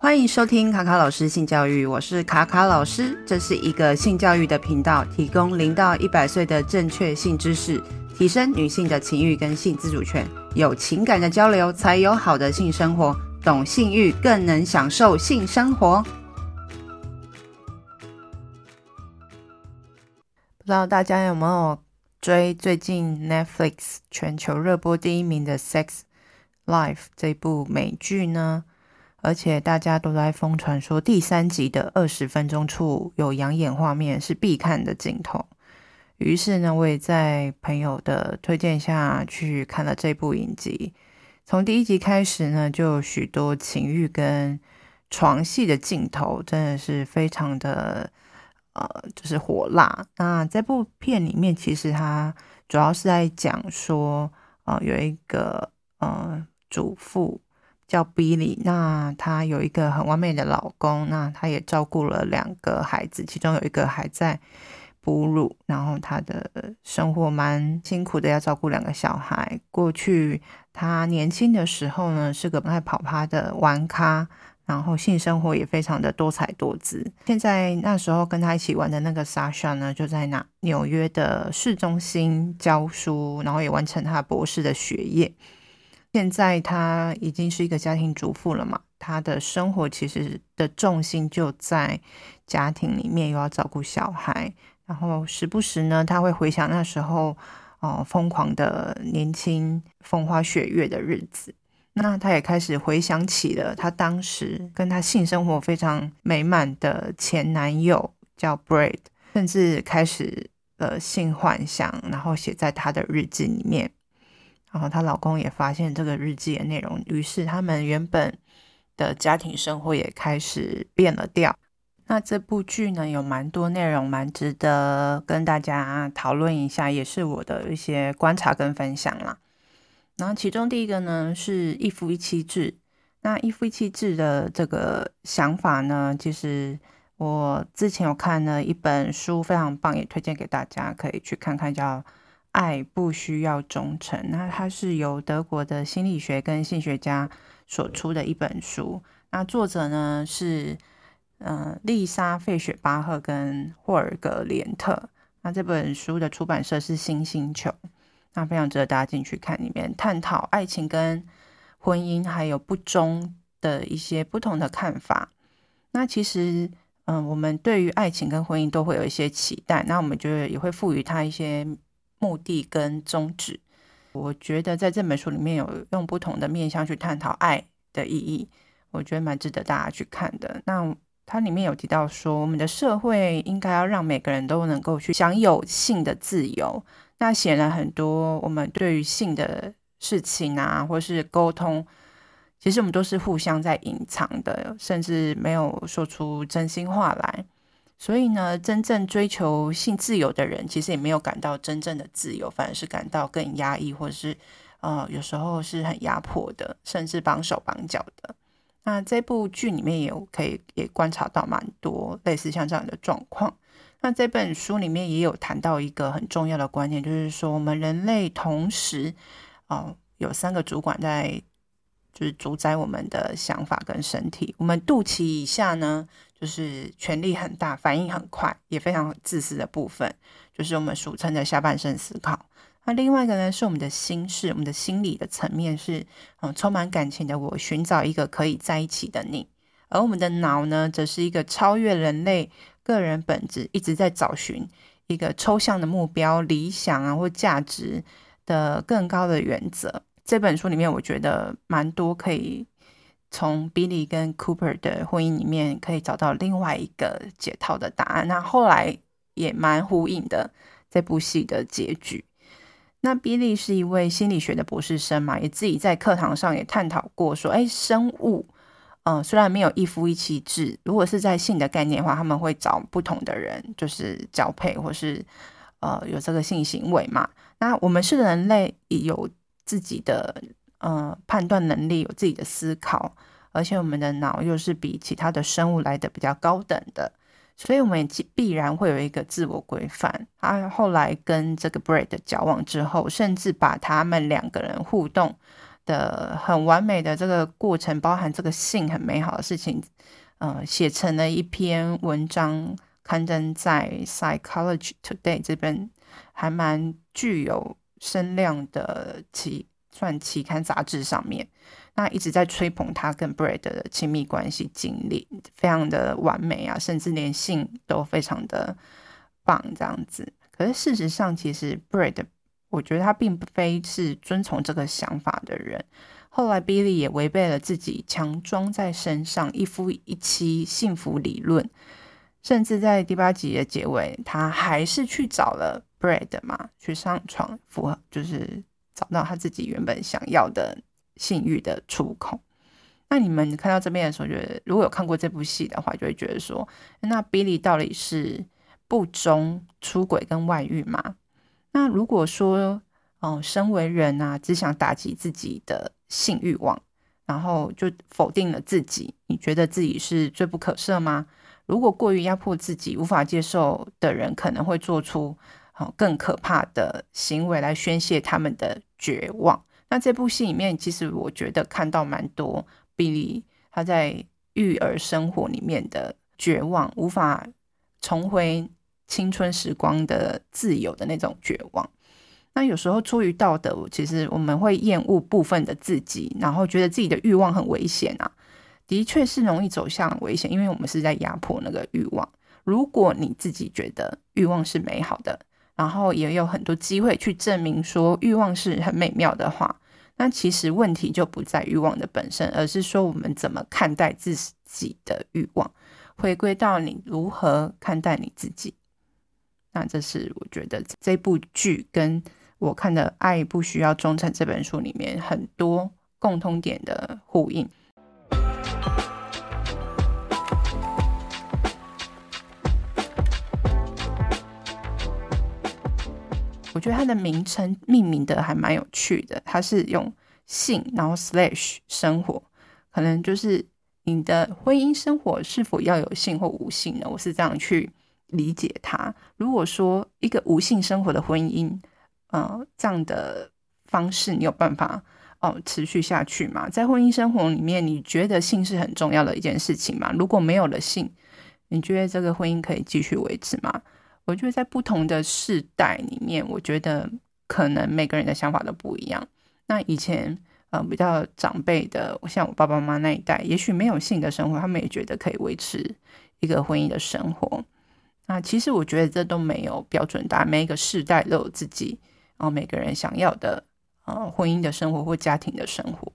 欢迎收听卡卡老师性教育，我是卡卡老师，这是一个性教育的频道，提供零到一百岁的正确性知识，提升女性的情欲跟性自主权，有情感的交流才有好的性生活，懂性欲更能享受性生活。不知道大家有没有追最近 Netflix 全球热播第一名的《Sex Life》这部美剧呢？而且大家都在疯传说第三集的二十分钟处有养眼画面是必看的镜头。于是呢，我也在朋友的推荐下去看了这部影集。从第一集开始呢，就有许多情欲跟床戏的镜头，真的是非常的呃，就是火辣。那这部片里面，其实它主要是在讲说，呃，有一个呃主妇。叫 Billy，那她有一个很完美的老公，那她也照顾了两个孩子，其中有一个还在哺乳，然后她的生活蛮辛苦的，要照顾两个小孩。过去她年轻的时候呢，是个不爱跑趴的玩咖，然后性生活也非常的多彩多姿。现在那时候跟她一起玩的那个 Sasha 呢，就在那纽约的市中心教书，然后也完成她博士的学业。现在她已经是一个家庭主妇了嘛，她的生活其实的重心就在家庭里面，又要照顾小孩，然后时不时呢，她会回想那时候哦疯狂的年轻风花雪月的日子。那她也开始回想起了她当时跟她性生活非常美满的前男友叫 Brad，甚至开始了性幻想，然后写在她的日记里面。然后她老公也发现这个日记的内容，于是他们原本的家庭生活也开始变了调。那这部剧呢，有蛮多内容，蛮值得跟大家讨论一下，也是我的一些观察跟分享啦。然后其中第一个呢，是一夫一妻制。那一夫一妻制的这个想法呢，其实我之前有看了一本书，非常棒，也推荐给大家，可以去看看，叫。爱不需要忠诚。那它是由德国的心理学跟性学家所出的一本书。那作者呢是呃丽莎费雪巴赫跟霍尔格连特。那这本书的出版社是新星球。那非常值得大家进去看，里面探讨爱情跟婚姻还有不忠的一些不同的看法。那其实嗯、我们对于爱情跟婚姻都会有一些期待。那我们就也会赋予它一些。目的跟宗旨，我觉得在这本书里面有用不同的面向去探讨爱的意义，我觉得蛮值得大家去看的。那它里面有提到说，我们的社会应该要让每个人都能够去享有性的自由。那显然很多我们对于性的事情啊，或是沟通，其实我们都是互相在隐藏的，甚至没有说出真心话来。所以呢，真正追求性自由的人，其实也没有感到真正的自由，反而是感到更压抑，或者是呃，有时候是很压迫的，甚至绑手绑脚的。那这部剧里面也有可以也观察到蛮多类似像这样的状况。那这本书里面也有谈到一个很重要的观念，就是说我们人类同时哦、有三个主管在，就是主宰我们的想法跟身体。我们肚脐以下呢，就是权力很大、反应很快、也非常自私的部分，就是我们俗称的下半身思考。那另外一个呢，是我们的心事，我们的心理的层面是，嗯，充满感情的我，寻找一个可以在一起的你。而我们的脑呢，则是一个超越人类个人本质，一直在找寻一个抽象的目标、理想啊或价值的更高的原则。这本书里面，我觉得蛮多可以。从 Billy 跟 Cooper 的婚姻里面，可以找到另外一个解套的答案。那后来也蛮呼应的这部戏的结局。那 Billy 是一位心理学的博士生嘛，也自己在课堂上也探讨过说，哎，生物，嗯、呃，虽然没有一夫一妻制，如果是在性的概念的话，他们会找不同的人，就是交配或是呃有这个性行为嘛。那我们是人类，也有自己的。呃，判断能力有自己的思考，而且我们的脑又是比其他的生物来的比较高等的，所以我们也必然会有一个自我规范。他后来跟这个 bread 交往之后，甚至把他们两个人互动的很完美的这个过程，包含这个性很美好的事情，呃，写成了一篇文章，刊登在《Psychology Today》这边还蛮具有声量的期算期刊杂志上面。那一直在吹捧他跟 Brad 的亲密关系经历，非常的完美啊，甚至连性都非常的棒这样子。可是事实上，其实 Brad。我觉得他并非是遵从这个想法的人。后来，Billy 也违背了自己强装在身上一夫一妻幸福理论，甚至在第八集的结尾，他还是去找了 Brad 嘛，去上床，符合就是找到他自己原本想要的性欲的出口。那你们看到这边的时候，觉得如果有看过这部戏的话，就会觉得说，那 Billy 到底是不忠、出轨跟外遇吗？那如果说，哦，身为人啊，只想打击自己的性欲望，然后就否定了自己，你觉得自己是罪不可赦吗？如果过于压迫自己，无法接受的人，可能会做出哦更可怕的行为来宣泄他们的绝望。那这部戏里面，其实我觉得看到蛮多 Billy 他在育儿生活里面的绝望，无法重回。青春时光的自由的那种绝望，那有时候出于道德，其实我们会厌恶部分的自己，然后觉得自己的欲望很危险啊，的确是容易走向危险，因为我们是在压迫那个欲望。如果你自己觉得欲望是美好的，然后也有很多机会去证明说欲望是很美妙的话，那其实问题就不在欲望的本身，而是说我们怎么看待自己的欲望，回归到你如何看待你自己。那这是我觉得这部剧跟我看的《爱不需要忠诚》这本书里面很多共通点的呼应。我觉得它的名称命名的还蛮有趣的，它是用性，然后 slash 生活，可能就是你的婚姻生活是否要有性或无性呢？我是这样去。理解它。如果说一个无性生活的婚姻，呃，这样的方式，你有办法哦、持续下去吗？在婚姻生活里面，你觉得性是很重要的一件事情吗？如果没有了性，你觉得这个婚姻可以继续维持吗？我觉得在不同的世代里面，我觉得可能每个人的想法都不一样。那以前呃比较长辈的，像我爸爸妈妈那一代，也许没有性的生活，他们也觉得可以维持一个婚姻的生活。那其实我觉得这都没有标准答案，每一个世代都有自己，然后每个人想要的呃婚姻的生活或家庭的生活。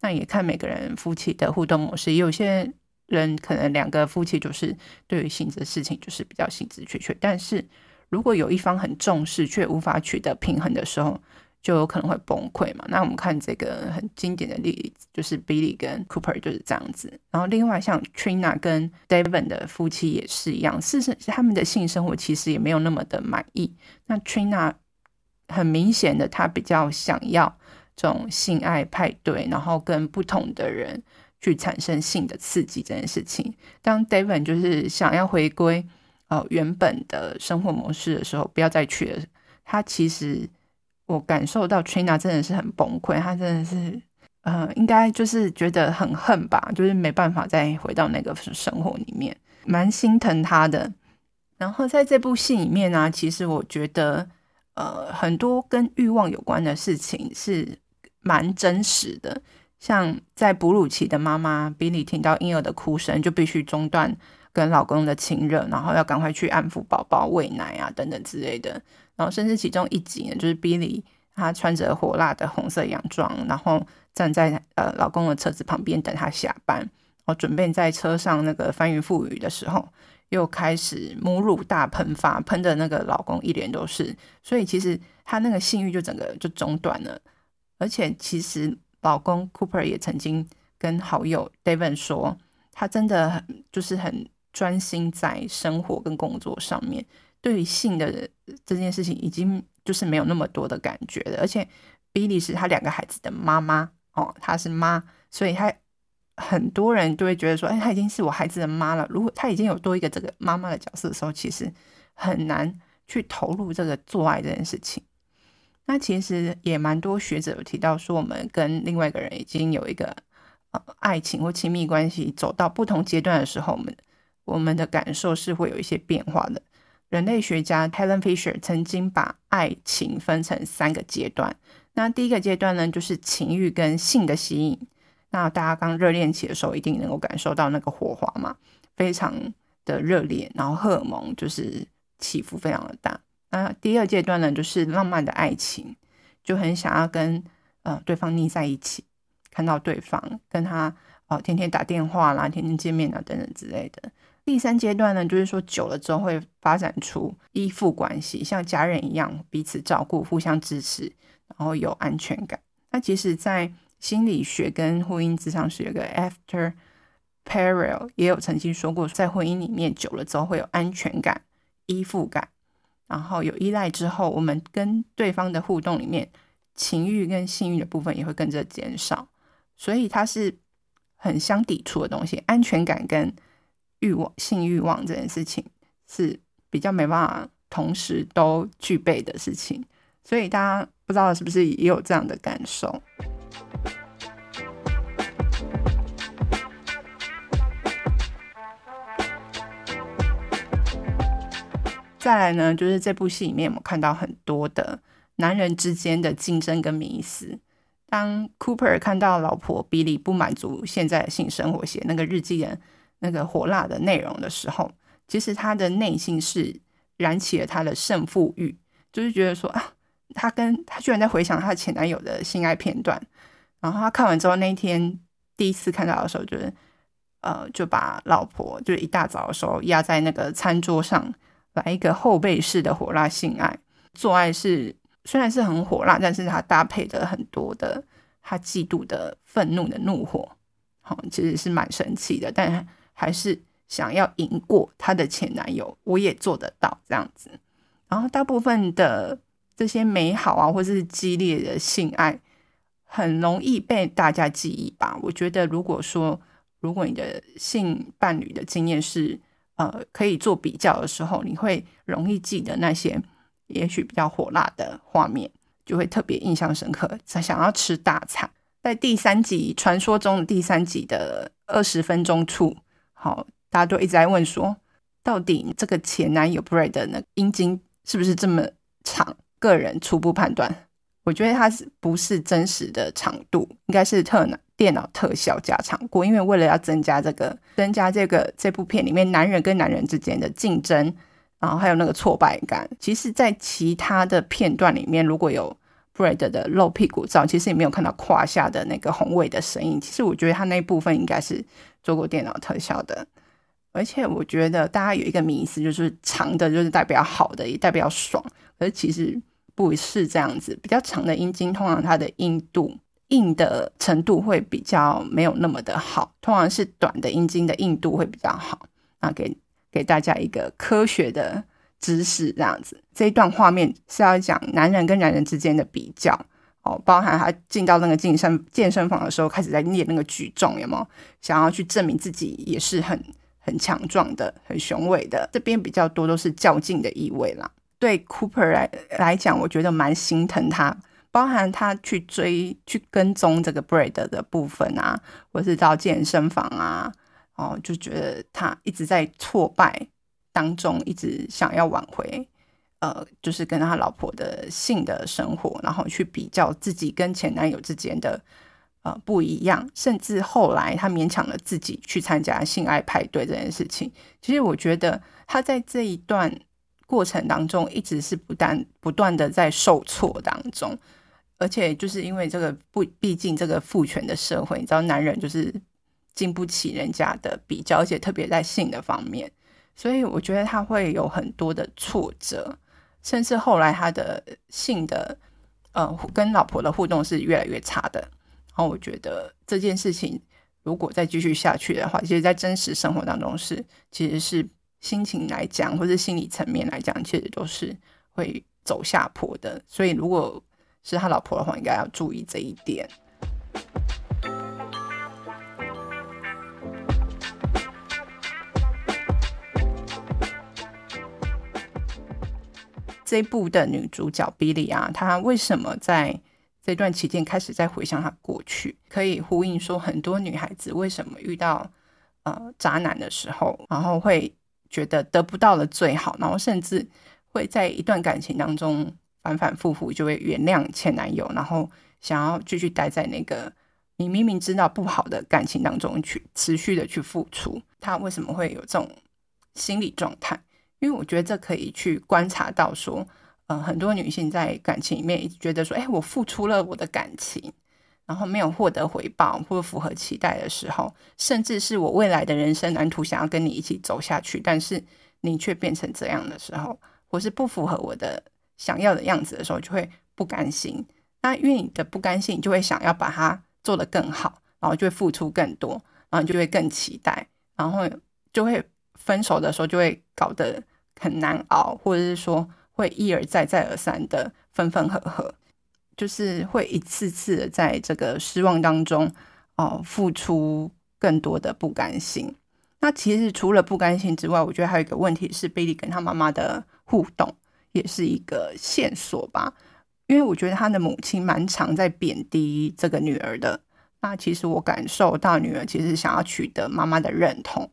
那也看每个人夫妻的互动模式，有些人可能两个夫妻就是对于性的事情就是比较兴致缺缺，但是如果有一方很重视却无法取得平衡的时候。就有可能会崩溃嘛。那我们看这个很经典的例子，就是 Billy 跟 Cooper 就是这样子。然后另外像 Trina 跟 Devon 的夫妻也是一样，事实他们的性生活其实也没有那么的满意。那 Trina 很明显的，他比较想要这种性爱派对，然后跟不同的人去产生性的刺激这件事情。当 David 就是想要回归呃原本的生活模式的时候，不要再去了。他其实。我感受到 Trina 真的是很崩溃，她真的是，呃，应该就是觉得很恨吧，就是没办法再回到那个生活里面，蛮心疼她的。然后在这部戏里面呢、其实我觉得，呃，很多跟欲望有关的事情是蛮真实的，像在哺乳期的妈妈 Billy 听到婴儿的哭声，就必须中断跟老公的亲热，然后要赶快去安抚宝宝、喂奶啊等等之类的。然后，甚至其中一集呢，就是 Billy 她穿着火辣的红色洋装，然后站在呃老公的车子旁边等他下班，然后准备在车上那个翻云覆雨的时候，又开始母乳大喷发，喷的那个老公一脸都是。所以其实他那个性欲就整个就中断了。而且其实老公 Cooper 也曾经跟好友 Devon 说，他真的很就是很专心在生活跟工作上面。对于性的这件事情，已经就是没有那么多的感觉了。而且，Billy 是他两个孩子的妈妈哦，她是妈，所以她很多人都会觉得说，哎，她已经是我孩子的妈了。如果她已经有多一个这个妈妈的角色的时候，其实很难去投入这个做爱这件事情。那其实也蛮多学者有提到说，我们跟另外一个人已经有一个呃爱情或亲密关系走到不同阶段的时候，我们我们的感受是会有一些变化的。人类学家 Helen Fisher 曾经把爱情分成三个阶段。那第一个阶段呢，就是情欲跟性的吸引。那大家刚热恋期的时候，一定能够感受到那个火花嘛，非常的热烈，然后荷尔蒙就是起伏非常的大。那第二阶段呢，就是浪漫的爱情，就很想要跟呃对方腻在一起，看到对方跟他哦、呃、天天打电话啦，天天见面啊等等之类的。第三阶段呢，就是说久了之后会发展出依附关系，像家人一样彼此照顾、互相支持，然后有安全感。那其实，在心理学跟婚姻之上是有个 Esther Perel 也有曾经说过，在婚姻里面久了之后会有安全感、依附感，然后有依赖之后，我们跟对方的互动里面，情欲跟性欲的部分也会跟着减少，所以它是很相抵触的东西，安全感跟。欲望、性欲望这件事情是比较没办法同时都具备的事情，所以大家不知道是不是也有这样的感受？再来呢，就是这部戏里面我们看到很多的男人之间的竞争跟迷思。当 Cooper 看到老婆 Billy 不满足现在的性生活，写那个日记人。那个火辣的内容的时候，其实他的内心是燃起了他的胜负欲，就是觉得说啊，他跟他居然在回想他前男友的性爱片段，然后他看完之后那一天第一次看到的时候，就是呃就把老婆就是一大早的时候压在那个餐桌上来一个后背式的火辣性爱，做爱是虽然是很火辣，但是他搭配的很多的他嫉妒的愤怒的怒火，好，其实是蛮神奇的，但。还是想要赢过她的前男友，我也做得到这样子。然后大部分的这些美好啊，或者是激烈的性爱，很容易被大家记忆吧。我觉得，如果说如果你的性伴侣的经验是呃可以做比较的时候，你会容易记得那些也许比较火辣的画面，就会特别印象深刻，想要吃大餐。在第三集，传说中的第三集的二十分钟处。好，大家都一直在问说，到底这个前男友 Brad 的那阴茎是不是这么长？个人初步判断，我觉得它是不是真实的长度，应该是特电脑特效加长过。因为为了要增加这个，增加这个这部片里面男人跟男人之间的竞争，然后还有那个挫败感。其实，在其他的片段里面，如果有 Brad 的露屁股照，其实也没有看到胯下的那个宏伟的身影。其实，我觉得他那部分应该是。做过电脑特效的，而且我觉得大家有一个迷思，就是长的就是代表好的，也代表爽，而其实不是这样子。比较长的阴茎，通常它的硬度硬的程度会比较没有那么的好，通常是短的阴茎的硬度会比较好。那给给大家一个科学的知识，这样子。这一段画面是要讲男人跟男人之间的比较。哦，包含他进到那个健身健身房的时候，开始在练那个举重，有没有想要去证明自己也是很很强壮的、很雄伟的？这边比较多都是较劲的意味啦。对 Cooper 来来讲，我觉得蛮心疼他，包含他去追、去跟踪这个 Brad 的部分啊，或是到健身房啊，哦，就觉得他一直在挫败当中，一直想要挽回。呃，就是跟他老婆的性的生活，然后去比较自己跟前男友之间的呃不一样，甚至后来他勉强了自己去参加性爱派对这件事情。其实我觉得他在这一段过程当中，一直是不断不断的在受挫当中，而且就是因为这个不，毕竟这个父权的社会，你知道，男人就是经不起人家的比较，而且特别在性的方面，所以我觉得他会有很多的挫折。甚至后来他的性的呃跟老婆的互动是越来越差的，然后我觉得这件事情如果再继续下去的话，其实，在真实生活当中是其实是心情来讲，或者心理层面来讲，其实都是会走下坡的。所以如果是他老婆的话，应该要注意这一点。这一部的女主角 Billy 啊，她为什么在这段期间开始在回想她过去，可以呼应说很多女孩子为什么遇到呃渣男的时候，然后会觉得得不到的最好，然后甚至会在一段感情当中反反复复就会原谅前男友，然后想要继续待在那个你明明知道不好的感情当中去持续的去付出，他为什么会有这种心理状态？因为我觉得这可以去观察到说，呃，很多女性在感情里面一直觉得说，哎，我付出了我的感情，然后没有获得回报或符合期待的时候，甚至是我未来的人生蓝图想要跟你一起走下去，但是你却变成这样的时候，或是不符合我的想要的样子的时候，就会不甘心。那因为你的不甘心，你就会想要把它做得更好，然后就会付出更多，然后就会更期待，然后就会分手的时候就会搞得很难熬，或者是说会一而再再而三的分分合合，就是会一次次的在这个失望当中哦付出更多的不甘心。那其实除了不甘心之外，我觉得还有一个问题是贝利跟他妈妈的互动也是一个线索吧。因为我觉得他的母亲蛮常在贬低这个女儿的。那其实我感受到女儿其实想要取得妈妈的认同，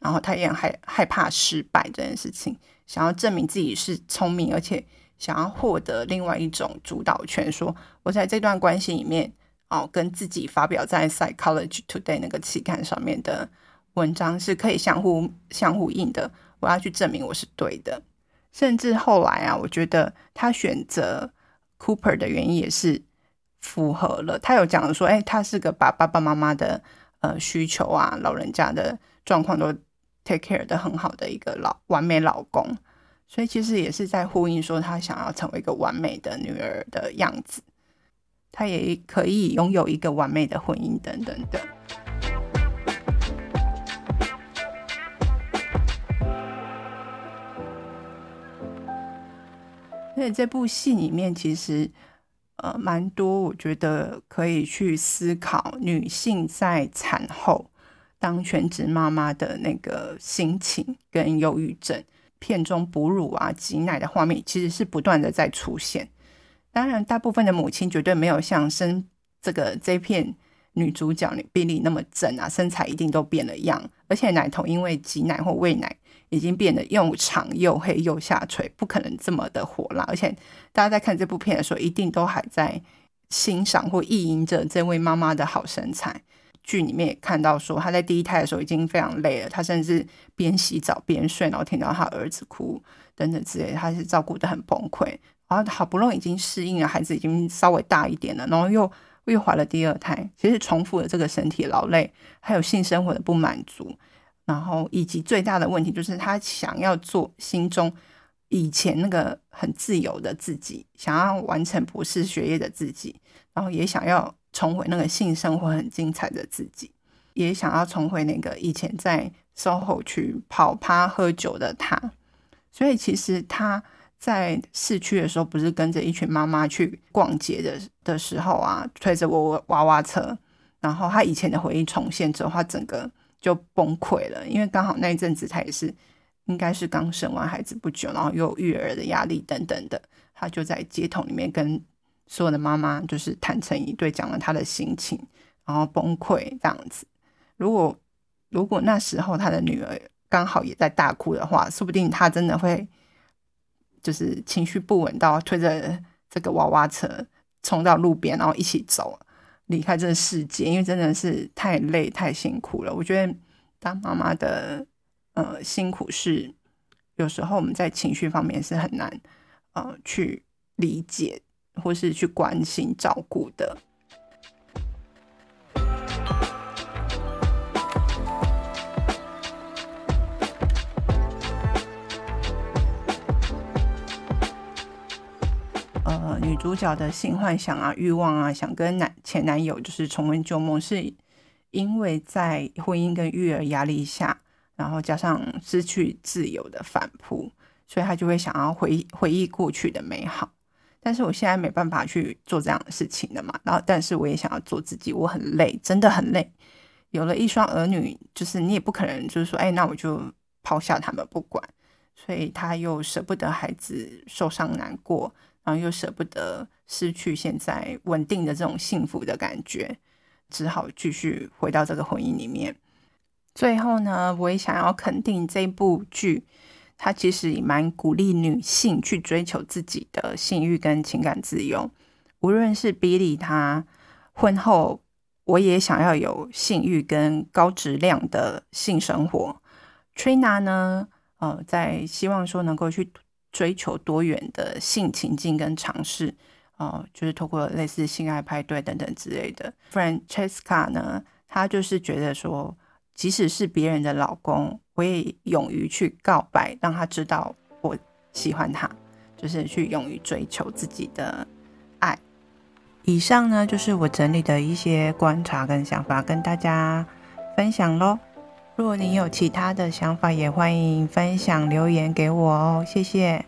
然后她也害害怕失败这件事情，想要证明自己是聪明，而且想要获得另外一种主导权。说我在这段关系里面，哦，跟自己发表在《Psychology Today》那个期刊上面的文章是可以相互相互应的。我要去证明我是对的。甚至后来啊，我觉得他选择。Cooper 的原因也是符合了，他有讲说，哎，他是个把爸爸妈妈的呃需求啊，老人家的状况都 take care 的很好的一个老完美老公，所以其实也是在呼应说，他想要成为一个完美的女儿的样子，他也可以拥有一个完美的婚姻等等的。所以这部戏里面其实呃蛮多，我觉得可以去思考女性在产后当全职妈妈的那个心情跟忧郁症。片中哺乳啊、挤奶的画面其实是不断的在出现。当然，大部分的母亲绝对没有像生这个这片女主角比利那么正啊，身材一定都变了样，而且奶头因为挤奶或喂奶。已经变得又长又黑又下垂，不可能这么的火辣。而且大家在看这部片的时候，一定都还在欣赏或意淫着这位妈妈的好身材。剧里面也看到说，她在第一胎的时候已经非常累了，她甚至边洗澡边睡，然后听到她儿子哭等等之类，她是照顾得很崩溃。然后好不容易已经适应了，孩子已经稍微大一点了，然后又又怀了第二胎，其实重复了这个身体劳累，还有性生活的不满足。然后，以及最大的问题就是，他想要做心中以前那个很自由的自己，想要完成博士学业的自己，然后也想要重回那个性生活很精彩的自己，也想要重回那个以前在 SOHO 去跑趴喝酒的他。所以，其实他在市区的时候，不是跟着一群妈妈去逛街的的时候啊，推着我娃娃车，然后他以前的回忆重现之后，他整个。就崩溃了，因为刚好那一阵子他也是，应该是刚生完孩子不久，然后又有育儿的压力等等的，他就在街头里面跟所有的妈妈就是坦诚以对，讲了她的心情，然后崩溃这样子。如果如果那时候她的女儿刚好也在大哭的话，说不定她真的会就是情绪不稳到推着这个娃娃车冲到路边，然后一起走。离开这个世界，因为真的是太累、太辛苦了。我觉得当妈妈的，呃，辛苦是有时候我们在情绪方面是很难，呃，去理解或是去关心、照顾的。呃，女主角的性幻想啊、欲望啊，想跟男前男友就是重温旧梦，是因为在婚姻跟育儿压力下，然后加上失去自由的反扑，所以她就会想要回回忆过去的美好。但是我现在没办法去做这样的事情了嘛，然后但是我也想要做自己，我很累，真的很累。有了一双儿女，就是你也不可能就是说，哎，那我就抛下他们不管。所以他又舍不得孩子受伤难过，然后又舍不得失去现在稳定的这种幸福的感觉，只好继续回到这个婚姻里面。最后呢，我也想要肯定这部剧，他其实也蛮鼓励女性去追求自己的性欲跟情感自由。无论是 Billy 他婚后，我也想要有性欲跟高质量的性生活。Trina 呢，呃，在希望说能够去追求多元的性情境跟尝试，呃，就是透过类似性爱派对等等之类的。Francesca 呢，她就是觉得说，即使是别人的老公，我也勇于去告白，让他知道我喜欢他，就是去勇于追求自己的爱。以上呢，就是我整理的一些观察跟想法，跟大家分享喽。如果你有其他的想法，也欢迎分享留言给我哦，谢谢。